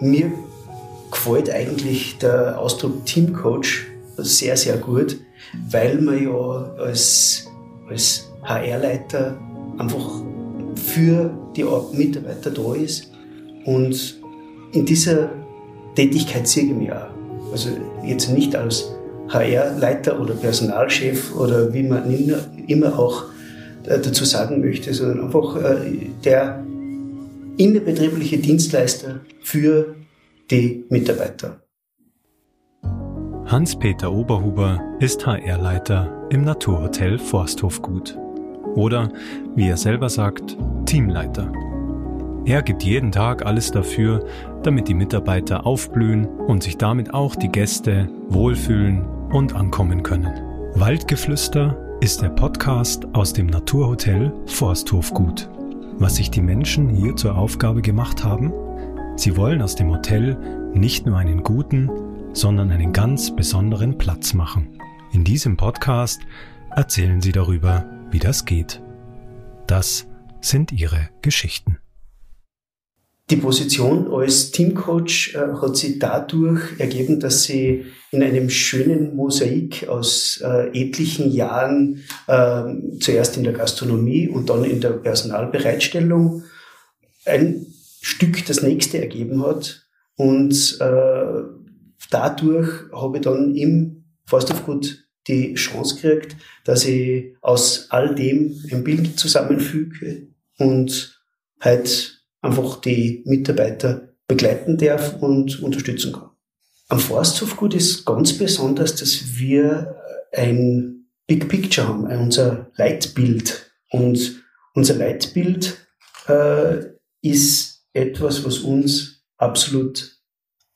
mir gefällt eigentlich der Ausdruck Teamcoach sehr, sehr gut, weil man ja als, als HR-Leiter einfach für die Mitarbeiter da ist. Und in dieser Tätigkeit sehe ich mich auch. Also jetzt nicht als HR-Leiter oder Personalchef oder wie man immer auch äh, dazu sagen möchte, sondern einfach äh, der innerbetriebliche Dienstleister für die Mitarbeiter. Hans-Peter Oberhuber ist HR-Leiter im Naturhotel Forsthofgut. Oder, wie er selber sagt, Teamleiter. Er gibt jeden Tag alles dafür, damit die Mitarbeiter aufblühen und sich damit auch die Gäste wohlfühlen und ankommen können. Waldgeflüster ist der Podcast aus dem Naturhotel Forsthofgut. Was sich die Menschen hier zur Aufgabe gemacht haben? Sie wollen aus dem Hotel nicht nur einen guten, sondern einen ganz besonderen Platz machen. In diesem Podcast erzählen sie darüber, wie das geht. Das sind ihre Geschichten. Die Position als Teamcoach äh, hat sich dadurch ergeben, dass sie in einem schönen Mosaik aus äh, etlichen Jahren, äh, zuerst in der Gastronomie und dann in der Personalbereitstellung, ein Stück das nächste ergeben hat. Und äh, dadurch habe ich dann im Forsthofgut die Chance gekriegt, dass ich aus all dem ein Bild zusammenfüge und halt einfach die Mitarbeiter begleiten darf und unterstützen kann. Am Forsthofgut ist ganz besonders, dass wir ein Big Picture haben, unser Leitbild. Und unser Leitbild äh, ist etwas, was uns absolut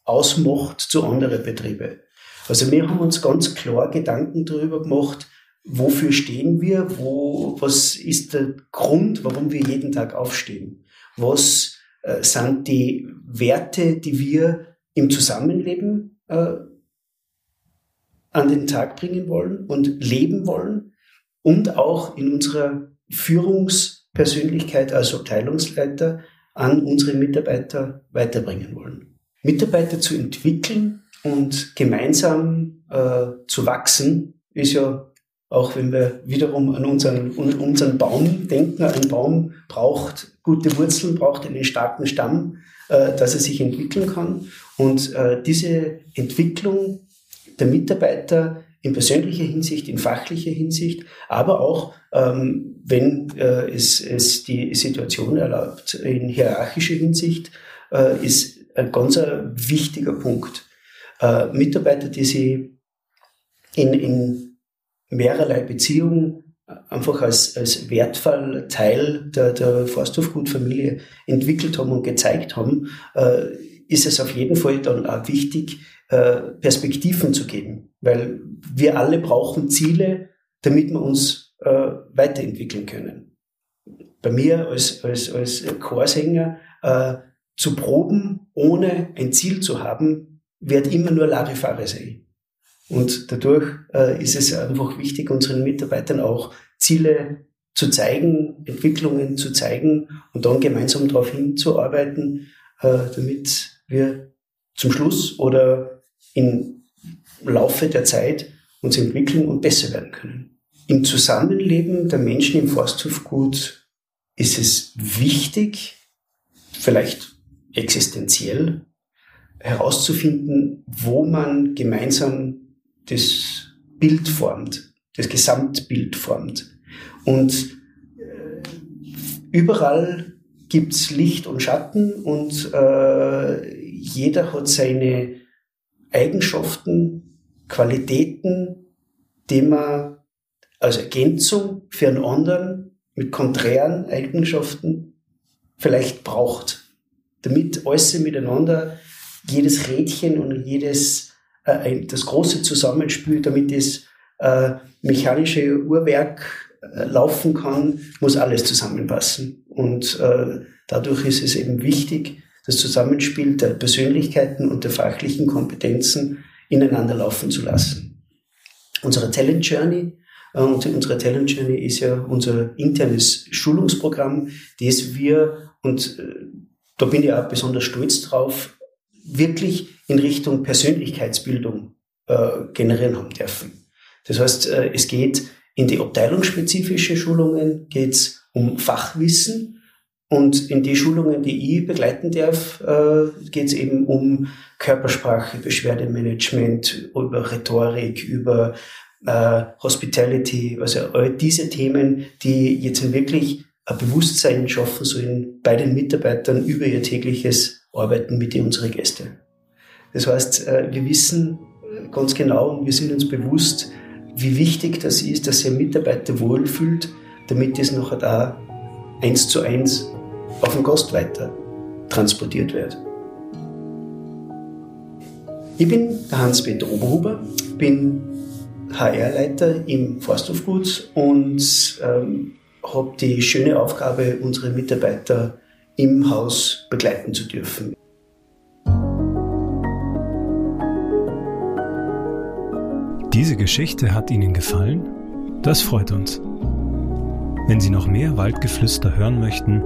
ausmacht zu anderen Betrieben. Also wir haben uns ganz klar Gedanken darüber gemacht, wofür stehen wir, wo, was ist der Grund, warum wir jeden Tag aufstehen was äh, sind die Werte, die wir im Zusammenleben äh, an den Tag bringen wollen und leben wollen und auch in unserer Führungspersönlichkeit als Abteilungsleiter an unsere Mitarbeiter weiterbringen wollen. Mitarbeiter zu entwickeln und gemeinsam äh, zu wachsen, ist ja auch wenn wir wiederum an unseren, unseren Baum denken, ein Baum braucht gute Wurzeln, braucht einen starken Stamm, äh, dass er sich entwickeln kann. Und äh, diese Entwicklung der Mitarbeiter in persönlicher Hinsicht, in fachlicher Hinsicht, aber auch, ähm, wenn äh, es, es die Situation erlaubt, in hierarchischer Hinsicht, äh, ist ein ganz wichtiger Punkt. Äh, Mitarbeiter, die sie in, in mehrerlei Beziehungen einfach als, als wertvoll Teil der, der Forsthofgutfamilie entwickelt haben und gezeigt haben, äh, ist es auf jeden Fall dann auch wichtig, äh, Perspektiven zu geben. Weil wir alle brauchen Ziele, damit wir uns äh, weiterentwickeln können. Bei mir als, als, als Chorsänger äh, zu proben, ohne ein Ziel zu haben, wird immer nur Larifare sein. Und dadurch äh, ist es einfach wichtig, unseren Mitarbeitern auch Ziele zu zeigen, Entwicklungen zu zeigen und dann gemeinsam darauf hinzuarbeiten, äh, damit wir zum Schluss oder im Laufe der Zeit uns entwickeln und besser werden können. Im Zusammenleben der Menschen im Forsthofgut ist es wichtig, vielleicht existenziell, herauszufinden, wo man gemeinsam das Bild formt, das Gesamtbild formt. Und äh, überall gibt's Licht und Schatten und äh, jeder hat seine Eigenschaften, Qualitäten, die man als Ergänzung für einen anderen mit konträren Eigenschaften vielleicht braucht, damit alles miteinander, jedes Rädchen und jedes das große Zusammenspiel, damit das äh, mechanische Uhrwerk äh, laufen kann, muss alles zusammenpassen. Und äh, dadurch ist es eben wichtig, das Zusammenspiel der Persönlichkeiten und der fachlichen Kompetenzen ineinander laufen zu lassen. Unsere Talent Journey äh, und unsere Talent Journey ist ja unser internes Schulungsprogramm, das wir, und äh, da bin ich auch besonders stolz drauf, wirklich in Richtung Persönlichkeitsbildung äh, generieren haben dürfen. Das heißt, äh, es geht in die abteilungsspezifischen Schulungen, geht es um Fachwissen und in die Schulungen, die ich begleiten darf, äh, geht es eben um Körpersprache, Beschwerdemanagement, über Rhetorik, über äh, Hospitality, also all diese Themen, die jetzt wirklich ein Bewusstsein schaffen sollen bei den Mitarbeitern über ihr tägliches Arbeiten mit unseren Gästen. Das heißt, äh, wir wissen ganz genau und wir sind uns bewusst, wie wichtig das ist, dass sich ein Mitarbeiter wohlfühlt, damit das nachher da eins zu eins auf den Gast weiter transportiert wird. Ich bin Hans-Peter Oberhuber, bin HR-Leiter im Forsthofgut und ähm, habe die schöne Aufgabe, unsere Mitarbeiter im Haus begleiten zu dürfen. Diese Geschichte hat Ihnen gefallen? Das freut uns. Wenn Sie noch mehr Waldgeflüster hören möchten,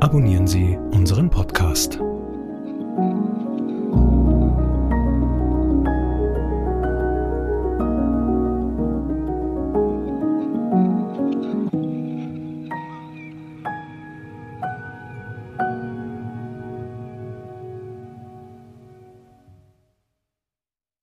abonnieren Sie unseren Podcast.